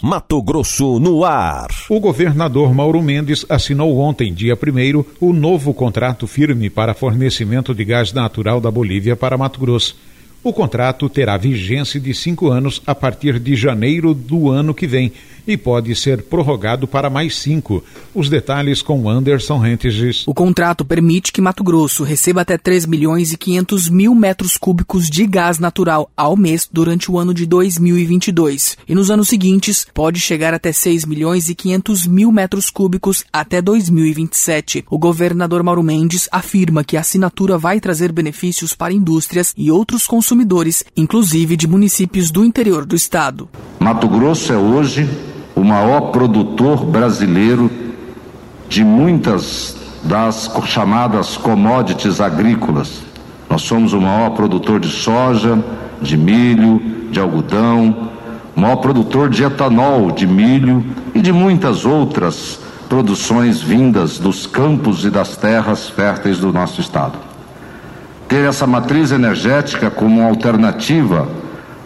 Mato Grosso no ar. O governador Mauro Mendes assinou ontem, dia 1, o novo contrato firme para fornecimento de gás natural da Bolívia para Mato Grosso. O contrato terá vigência de cinco anos a partir de janeiro do ano que vem e pode ser prorrogado para mais cinco. Os detalhes com Anderson Rentes. O contrato permite que Mato Grosso receba até 3 milhões e 500 mil metros cúbicos de gás natural ao mês durante o ano de 2022. E nos anos seguintes, pode chegar até 6 milhões e 500 mil metros cúbicos até 2027. O governador Mauro Mendes afirma que a assinatura vai trazer benefícios para indústrias e outros consumidores, inclusive de municípios do interior do estado. Mato Grosso é hoje o maior produtor brasileiro de muitas das chamadas commodities agrícolas. Nós somos o maior produtor de soja, de milho, de algodão, o maior produtor de etanol, de milho e de muitas outras produções vindas dos campos e das terras férteis do nosso estado. Ter essa matriz energética como alternativa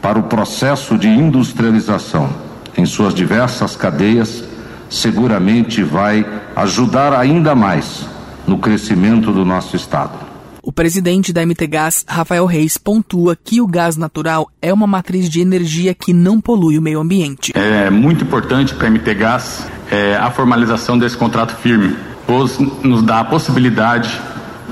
para o processo de industrialização em suas diversas cadeias, seguramente vai ajudar ainda mais no crescimento do nosso Estado. O presidente da MT Gás, Rafael Reis, pontua que o gás natural é uma matriz de energia que não polui o meio ambiente. É muito importante para a MT Gás é, a formalização desse contrato firme, pois nos dá a possibilidade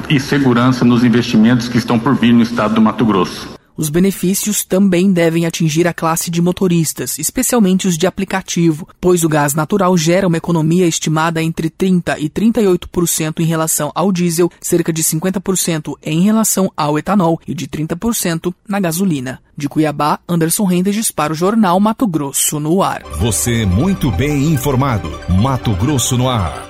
e segurança nos investimentos que estão por vir no estado do Mato Grosso. Os benefícios também devem atingir a classe de motoristas, especialmente os de aplicativo, pois o gás natural gera uma economia estimada entre 30% e 38% em relação ao diesel, cerca de 50% em relação ao etanol e de 30% na gasolina. De Cuiabá, Anderson Rendes para o Jornal Mato Grosso no ar. Você muito bem informado. Mato Grosso no ar.